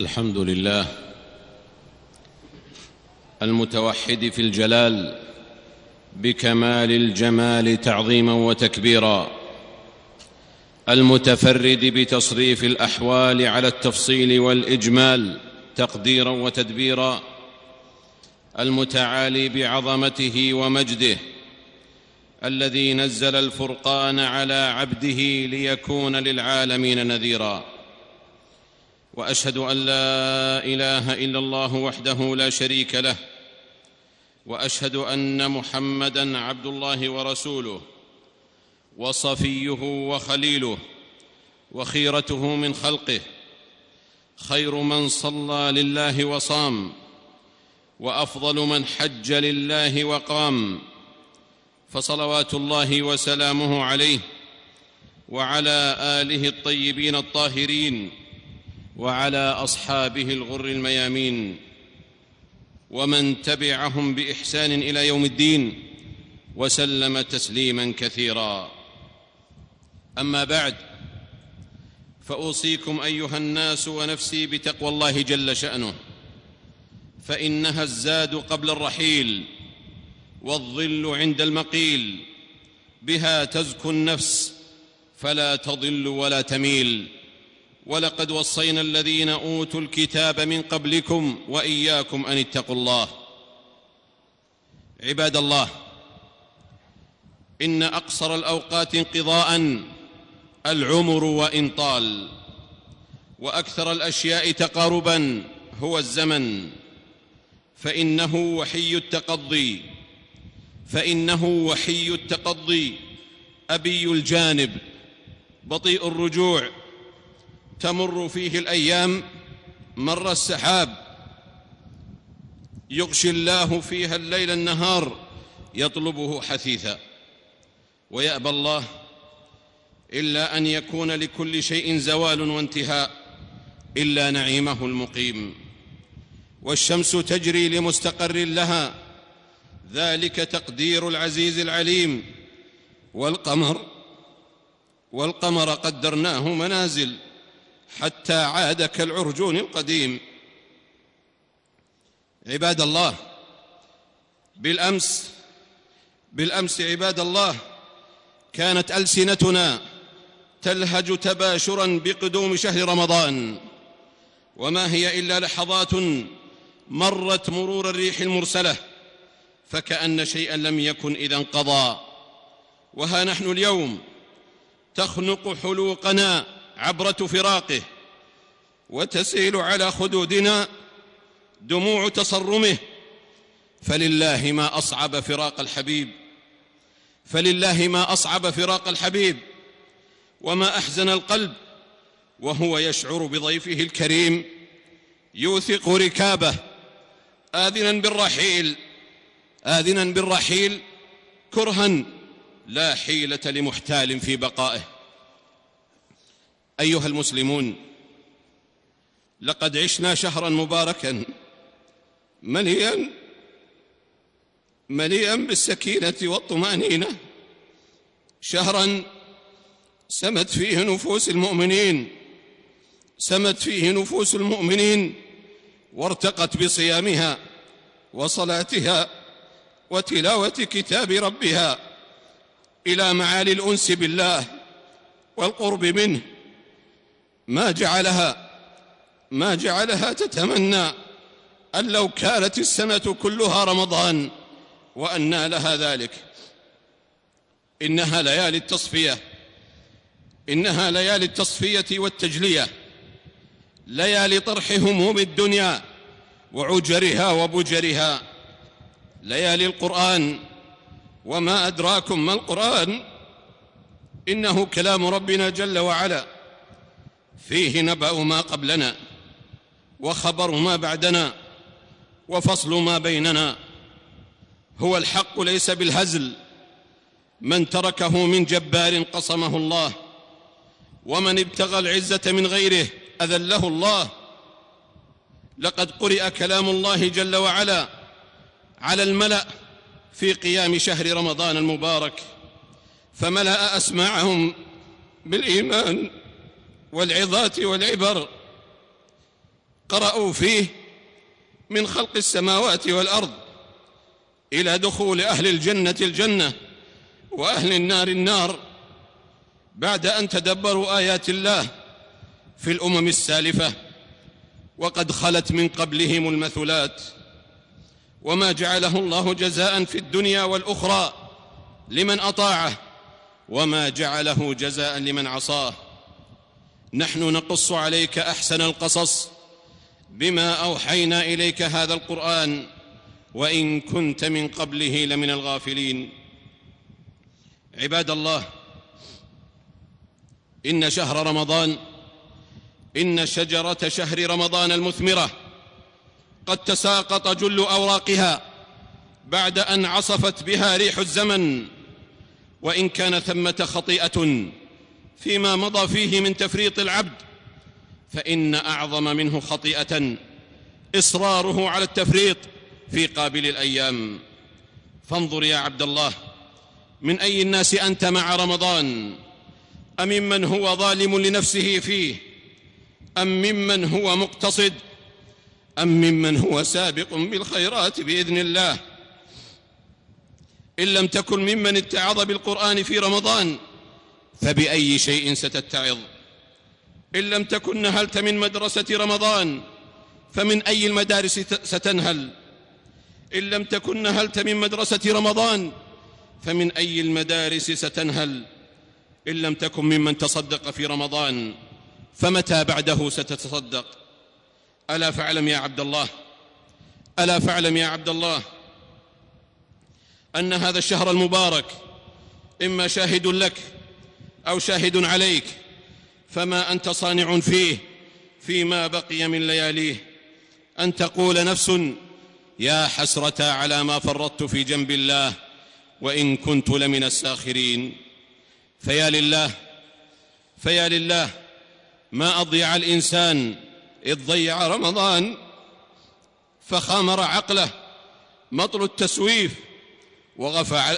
الحمد لله المتوحد في الجلال بكمال الجمال تعظيما وتكبيرا المتفرد بتصريف الأحوال على التفصيل والإجمال تقديرا وتدبيرا المتعالي بعظمته ومجده الذي نزل الفرقان على عبده ليكون للعالمين نذيرا. وأشهد أن لا إله إلا الله وحده لا شريك له وأشهد أن محمدا عبد الله ورسوله وصفيه وخليله وخيرته من خلقه خير من صلى لله وصام وأفضل من حج لله وقام فصلوات الله وسلامه عليه وعلى آله الطيبين الطاهرين وعلى أصحابه الغر الميامين ومن تبعهم بإحسان إلى يوم الدين وسلم تسليما كثيرا. أما بعد فأوصيكم أيها الناس ونفسي بتقوى الله جل شأنه فإنها الزاد قبل الرحيل والظل عند المقيل بها تزكو النفس فلا تضل ولا تميل. ولقد وصينا الذين أوتوا الكتاب من قبلكم وإياكم أن اتقوا الله. عباد الله إن أقصر الأوقات انقضاء العمر وان طال وأكثر الأشياء تقاربا هو الزمن. فإنه وحي التقضي فإنه وحي التقضي أبي الجانب بطيء الرجوع تمر فيه الأيام مر السحاب. يغشي الله فيها الليل النهار يطلبه حثيثا. ويأبى الله إلا أن يكون لكل شيء زوال وانتهاء إلا نعيمه المقيم. والشمس تجري لمستقر لها ذلك تقدير العزيز العليم. والقمر والقمر قدرناه منازل. حتى عاد كالعرجون القديم. عباد الله بالأمس بالأمس عباد الله كانت ألسنتنا تلهج تباشرا بقدوم شهر رمضان. وما هي إلا لحظات مرت مرور الريح المرسلة فكأن شيئا لم يكن إذا انقضى. وها نحن اليوم تخنق حلوقنا عبرة فراقه وتسيل على خدودنا دموع تصرمه. فلله ما أصعب فراق الحبيب فلله ما أصعب فراق الحبيب. وما أحزن القلب وهو يشعر بضيفه الكريم. يوثق ركابه آذنا بالرحيل آذنا بالرحيل. كرها لا حيلة لمحتال في بقائه. أيها المسلمون لقد عشنا شهرا مباركا مليئا مليئا بالسكينة والطمأنينة. شهرا سمت فيه نفوس المؤمنين سمت فيه نفوس المؤمنين وارتقت بصيامها وصلاتها وتلاوة كتاب ربها إلى معالي الأنس بالله والقرب منه. ما جعلها ما جعلها تتمنى أن لو كانت السنة كلها رمضان وانى لها ذلك. إنها ليالي التصفية إنها ليالي التصفية والتجلية ليالي طرح هموم الدنيا وعجرها وبجرها ليالي القرآن وما أدراكم ما القرآن. إنه كلام ربنا جل وعلا. فيه نبأ ما قبلنا وخبر ما بعدنا وفصل ما بيننا. هو الحق ليس بالهزل. من تركه من جبار قصمه الله ومن ابتغى العزة من غيره أذله الله. لقد قرئ كلام الله جل وعلا على الملأ في قيام شهر رمضان المبارك فملأ أسماعهم بالإيمان. والعظات والعبر قرأوا فيه من خلق السماوات والأرض إلى دخول أهل الجنة الجنة وأهل النار النار بعد أن تدبروا آيات الله في الأمم السالفة وقد خلت من قبلهم المثلات وما جعله الله جزاء في الدنيا والأخرى لمن أطاعه وما جعله جزاء لمن عصاه نحن نقص عليك أحسن القصص بما أوحينا إليك هذا القرآن وإن كنت من قبله لمن الغافلين. عباد الله إن شهر رمضان إن شجرة شهر رمضان المثمرة قد تساقط جل أوراقها بعد أن عصفت بها ريح الزمن وإن كان ثمة خطيئة فيما مضى فيه من تفريط العبد فإن أعظم منه خطيئة إصراره على التفريط في قابل الأيام. فانظر يا عبد الله من أي الناس أنت مع رمضان؟ أممن هو ظالم لنفسه فيه؟ أم ممن هو مقتصد؟ أم ممن هو سابق بالخيرات بإذن الله؟ إن لم تكن ممن اتعظ بالقرآن في رمضان فبأي شيء ستتعظ؟ إن لم تكن نهلت من مدرسة رمضان فمن أي المدارس ستنهل؟ إن لم تكن نهلت من مدرسة رمضان فمن أي المدارس ستنهل؟ إن لم تكن ممن تصدق في رمضان فمتى بعده ستتصدق؟ ألا فاعلم يا عبد الله؟ ألا فاعلم يا عبد الله؟ أن هذا الشهر المبارك إما شاهد لك أو شاهد عليك فما أنت صانع فيه فيما بقي من لياليه. أن تقول نفس يا حسرة على ما فرطت في جنب الله وإن كنت لمن الساخرين. فيا لله فيا لله ما أضيع الإنسان إذ ضيع رمضان فخامر عقله مطل التسويف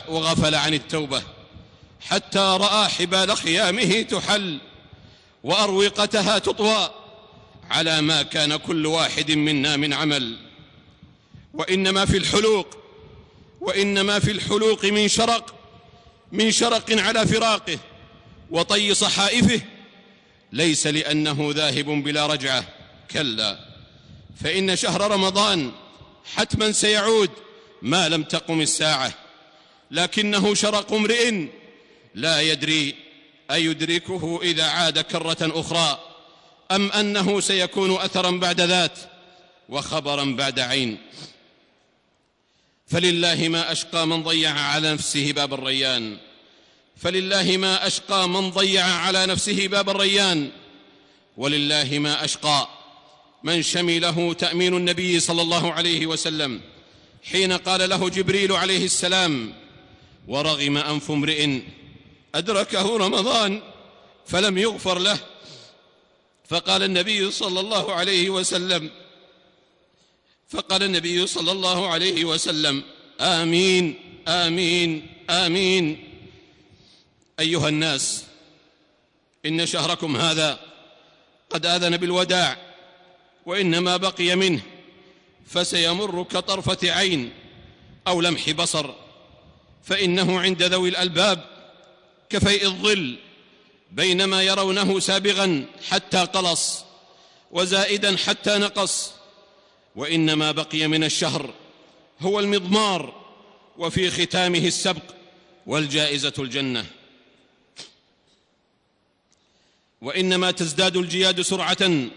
وغفل عن التوبة. حتى رأى حبال خيامه تحل وأروقتها تطوى على ما كان كل واحد منا من عمل. وإنما في الحلوق وإنما في الحلوق من شرق من شرق على فراقه وطي صحائفه ليس لأنه ذاهب بلا رجعة. كلا فإن شهر رمضان حتما سيعود ما لم تقم الساعة لكنه شرق امرئ لا يدري أيدركه إذا عاد كرة أخرى أم أنه سيكون أثرا بعد ذات وخبرا بعد عين. فلله ما أشقى من ضيع على نفسه باب الريان. فلله ما أشقى من ضيع على نفسه باب الريان. ولله ما أشقى من شمله تأمين النبي صلى الله عليه وسلم حين قال له جبريل عليه السلام ورغم أنف امرئ أدركه رمضان فلم يغفر له. فقال النبي صلى الله عليه وسلم فقال النبي صلى الله عليه وسلم آمين آمين آمين. أيها الناس إن شهركم هذا قد آذن بالوداع وإنما بقي منه فسيمر كطرفة عين أو لمح بصر فإنه عند ذوي الألباب كفيء الظل بينما يرونه سابغا حتى قلص وزائدا حتى نقص. وإنما بقي من الشهر هو المضمار وفي ختامه السبق والجائزة الجنة. وإنما تزداد الجياد سرعة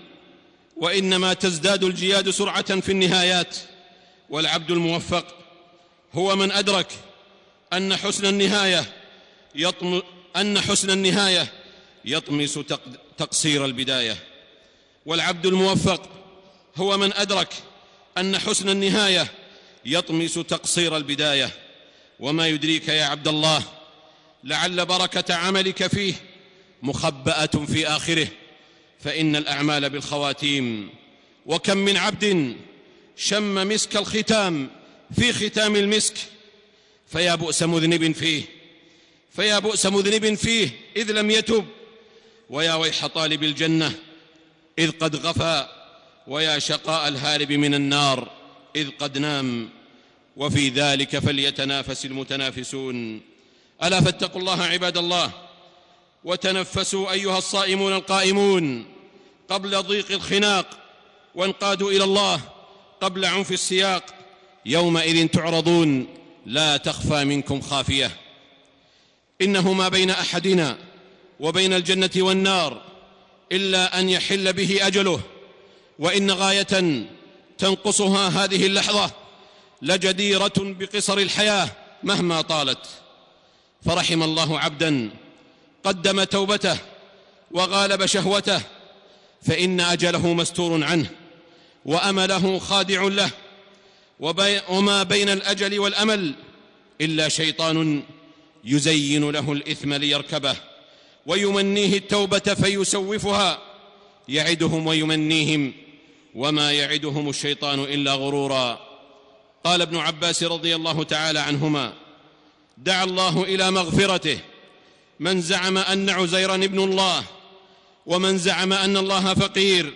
وإنما تزداد الجياد سرعة في النهايات. والعبد الموفق هو من أدرك أن حسن النهاية يطم أن حسن النهاية يطمس تقصير البداية. والعبد الموفق هو من أدرك أن حسن النهاية يطمس تقصير البداية. وما يدريك يا عبد الله لعل بركة عملك فيه مخبأة في آخره. فإن الأعمال بالخواتيم وكم من عبد شم مسك الختام في ختام المسك فيا بؤس مذنب فيه. فيا بؤس مذنب فيه إذ لم يتب. ويا ويح طالب الجنة إذ قد غفى ويا شقاء الهارب من النار إذ قد نام. وفي ذلك فليتنافس المتنافسون. ألا فاتقوا الله عباد الله وتنفسوا أيها الصائمون القائمون. قبل ضيق الخناق وانقادوا إلى الله. قبل عنف السياق يومئذ تعرضون. لا تخفى منكم خافية. انه ما بين أحدنا وبين الجنة والنار إلا أن يحل به أجله. وإن غاية تنقصها هذه اللحظة لجديرة بقصر الحياة مهما طالت. فرحم الله عبدا قدم توبته وغالب شهوته فإن أجله مستور عنه وأمله خادع له. وما بين الأجل والأمل إلا شيطان يزين له الإثم ليركبه ويمنيه التوبة فيسوفها. يعدهم ويمنيهم وما يعدهم الشيطان إلا غرورا. قال ابن عباس رضي الله تعالى عنهما دعا الله إلى مغفرته من زعم أن عزيرا ابن الله ومن زعم أن الله فقير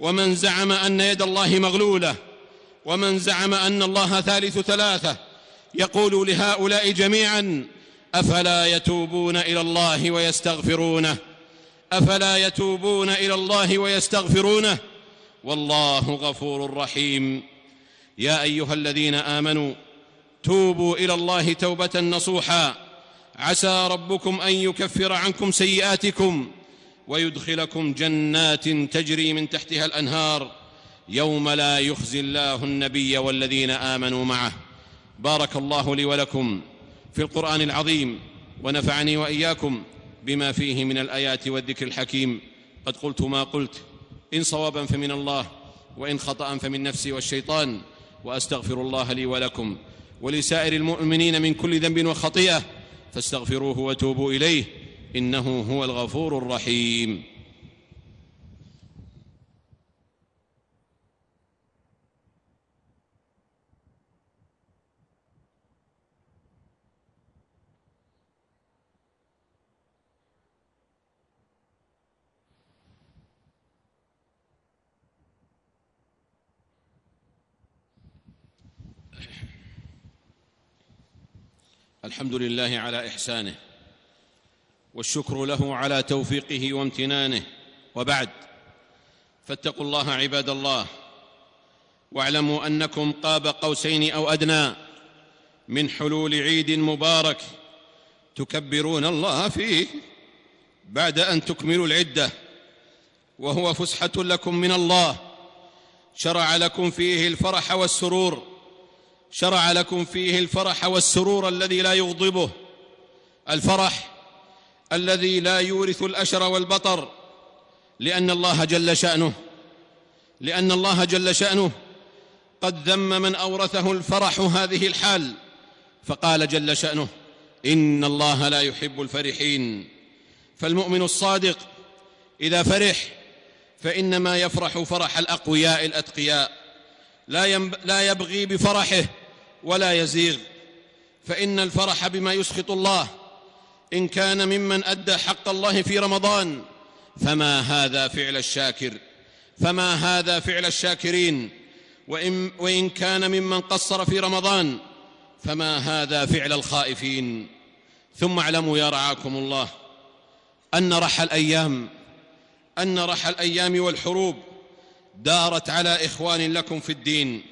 ومن زعم أن يد الله مغلولة ومن زعم أن الله ثالث ثلاثة يقول لهؤلاء جميعا أفلا يتوبون إلى الله ويستغفرونه؟ أفلا يتوبون إلى الله ويستغفرونه؟ والله غفور رحيم. يا أيها الذين آمنوا توبوا إلى الله توبة نصوحا. عسى ربكم أن يكفر عنكم سيئاتكم ويدخلكم جنات تجري من تحتها الأنهار. يوم لا يخزي الله النبي والذين آمنوا معه. بارك الله لي ولكم. في القرآن العظيم ونفعني وإياكم بما فيه من الآيات والذكر الحكيم. قد قلت ما قلت. إن صوابا فمن الله وإن خطأ فمن نفسي والشيطان وأستغفر الله لي ولكم ولسائر المؤمنين من كل ذنب وخطيئة فاستغفروه وتوبوا إليه إنه هو الغفور الرحيم. الحمد لله على إحسانه والشكر له على توفيقه وامتنانه. وبعد فاتقوا الله عباد الله واعلموا أنكم قاب قوسين أو أدنى من حلول عيد مبارك تكبرون الله فيه بعد أن تكملوا العدة وهو فسحة لكم من الله شرع لكم فيه الفرح والسرور شرع لكم فيه الفرح والسرور الذي لا يغضبه. الفرح الذي لا يورث الأشر والبطر لأن الله جل شأنه لأن الله جل شأنه قد ذم من أورثه الفرح هذه الحال فقال جل شأنه إن الله لا يحب الفرحين. فالمؤمن الصادق إذا فرح فإنما يفرح فرح الأقوياء الأتقياء. لا, لا يبغي بفرحه ولا يزيغ. فإن الفرح بما يسخط الله. إن كان ممن أدى حق الله في رمضان فما هذا فعل الشاكر؟ فما هذا فعل الشاكرين؟ وإن, وإن كان ممن قصر في رمضان فما هذا فعل الخائفين؟ ثم اعلموا يا رعاكم الله أن رح الأيام أن رح الأيام والحروب دارت على إخوان لكم في الدين.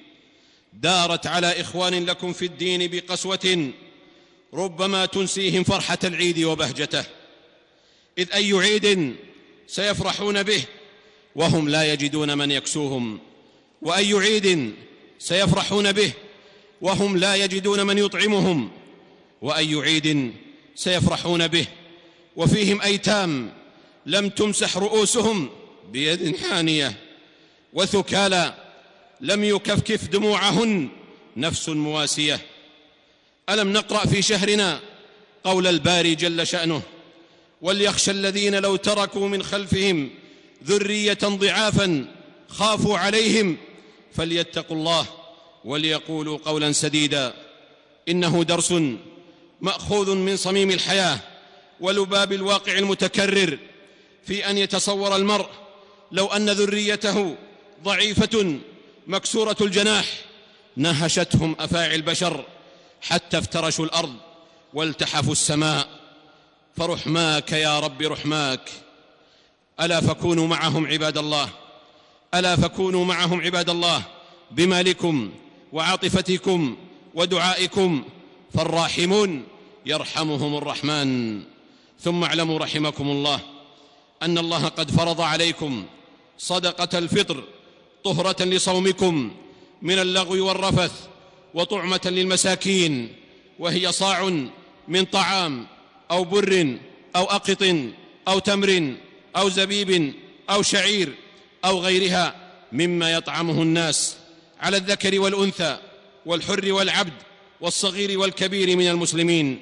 دارت على إخوان لكم في الدين بقسوة ربما تنسيهم فرحة العيد وبهجته. إذ أي عيد سيفرحون به وهم لا يجدون من يكسوهم. وأي عيد سيفرحون به وهم لا يجدون من يطعمهم. وأي عيد سيفرحون به وفيهم أيتام لم تمسح رؤوسهم بيد حانية. وثكالى لم يكفكف دموعهن نفس مواسية. ألم نقرأ في شهرنا قول الباري جل شأنه وليخشى الذين لو تركوا من خلفهم ذرية ضعافا خافوا عليهم فليتقوا الله وليقولوا قولا سديدا. إنه درس مأخوذ من صميم الحياة ولباب الواقع المتكرر في أن يتصور المرء لو أن ذريته ضعيفة مكسورة الجناح نهشتهم أفاعي البشر حتى افترشوا الأرض والتحفوا السماء. فرحماك يا رب رحماك. ألا فكونوا معهم عباد الله؟ ألا فكونوا معهم عباد الله بمالكم وعاطفتكم ودعائكم؟ فالراحمون يرحمهم الرحمن. ثم اعلموا رحمكم الله أن الله قد فرض عليكم صدقة الفطر طهرة لصومكم من اللغو والرفث وطعمة للمساكين وهي صاع من طعام أو بر أو أقط أو تمر أو زبيب أو شعير أو غيرها مما يطعمه الناس على الذكر والأنثى والحر والعبد والصغير والكبير من المسلمين.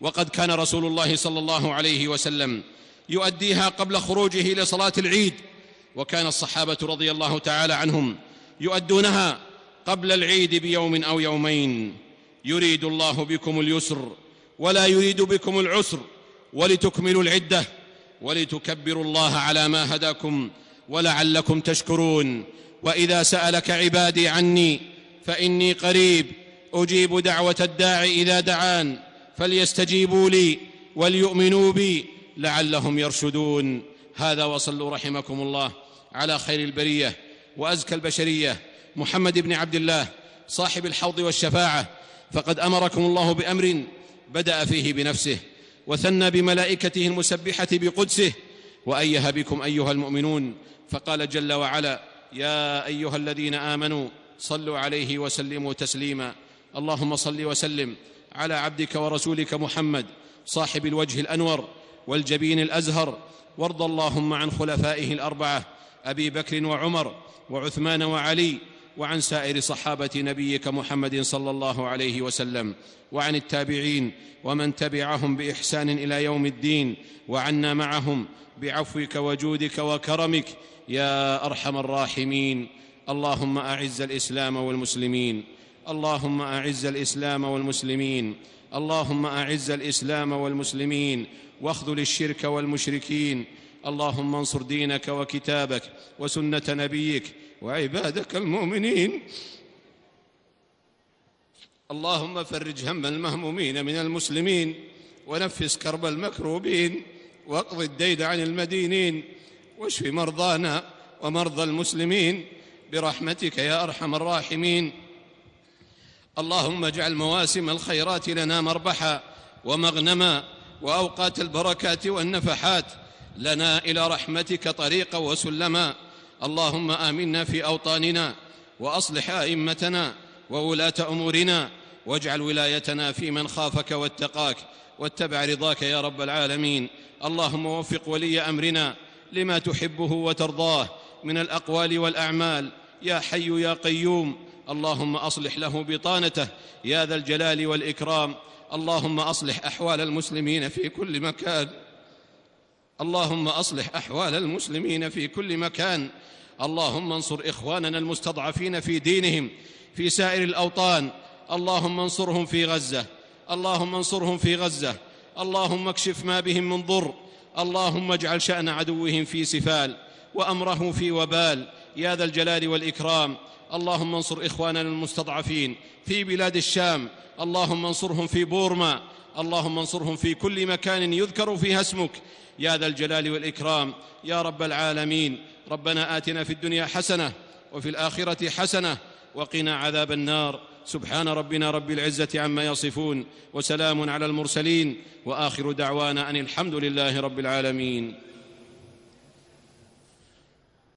وقد كان رسول الله صلى الله عليه وسلم يؤديها قبل خروجه لصلاه العيد وكان الصحابة رضي الله تعالى عنهم يؤدونها قبل العيد بيوم أو يومين. يريد الله بكم اليسر ولا يريد بكم العسر ولتكملوا العدة ولتكبروا الله على ما هداكم ولعلكم تشكرون. وإذا سألك عبادي عني فإني قريب أجيب دعوة الداع إذا دعان. فليستجيبوا لي وليؤمنوا بي لعلهم يرشدون. هذا وصلوا رحمكم الله. على خير البرية وأزكى البشرية. محمد بن عبد الله صاحب الحوض والشفاعة. فقد أمركم الله بأمر بدأ فيه بنفسه وثنى بملائكته المسبحة بقدسه. وايه بكم أيها المؤمنون فقال جل وعلا يا أيها الذين آمنوا صلوا عليه وسلموا تسليما. اللهم صل وسلم على عبدك ورسولك محمد صاحب الوجه الأنور والجبين الأزهر. وارض اللهم عن خلفائه الأربعة أبي بكر وعمر وعثمان وعلي وعن سائر صحابة نبيك محمد صلى الله عليه وسلم وعن التابعين ومن تبعهم بإحسان إلى يوم الدين وعنا معهم بعفوك وجودك وكرمك يا أرحم الراحمين. اللهم أعز الإسلام والمسلمين. اللهم أعز الإسلام والمسلمين. اللهم أعز الإسلام والمسلمين. واخذل الشرك والمشركين. اللهم انصر دينك وكتابك وسنة نبيك وعبادك المؤمنين. اللهم فرج هم المهمومين من المسلمين ونفس كرب المكروبين واقض الدين عن المدينين واشف مرضانا ومرضى المسلمين برحمتك يا أرحم الراحمين. اللهم اجعل مواسم الخيرات لنا مربحا ومغنما وأوقات البركات والنفحات لنا إلى رحمتك طريقا وسلما. اللهم آمنا في أوطاننا وأصلح أئمتنا وولاة أمورنا واجعل ولايتنا في من خافك واتقاك واتبع رضاك يا رب العالمين. اللهم وفق ولي أمرنا لما تحبه وترضاه من الأقوال والأعمال. يا حي يا قيوم اللهم أصلح له بطانته يا ذا الجلال والإكرام. اللهم أصلح أحوال المسلمين في كل مكان. اللهم أصلح أحوال المسلمين في كل مكان. اللهم انصر إخواننا المستضعفين في دينهم في سائر الأوطان. اللهم انصرهم في غزة. اللهم انصرهم في غزة. اللهم اكشف ما بهم من ضر. اللهم اجعل شأن عدوهم في سفال وأمره في وبال. يا ذا الجلال والإكرام. اللهم انصر إخواننا المستضعفين في بلاد الشام. اللهم انصرهم في بورما. اللهم انصرهم في كل مكان يذكر فيها اسمك. يا ذا الجلال والإكرام يا رب العالمين ربنا آتنا في الدنيا حسنة وفي الآخرة حسنة وقنا عذاب النار. سبحان ربنا رب العزة عما يصفون وسلام على المرسلين وآخر دعوانا أن الحمد لله رب العالمين.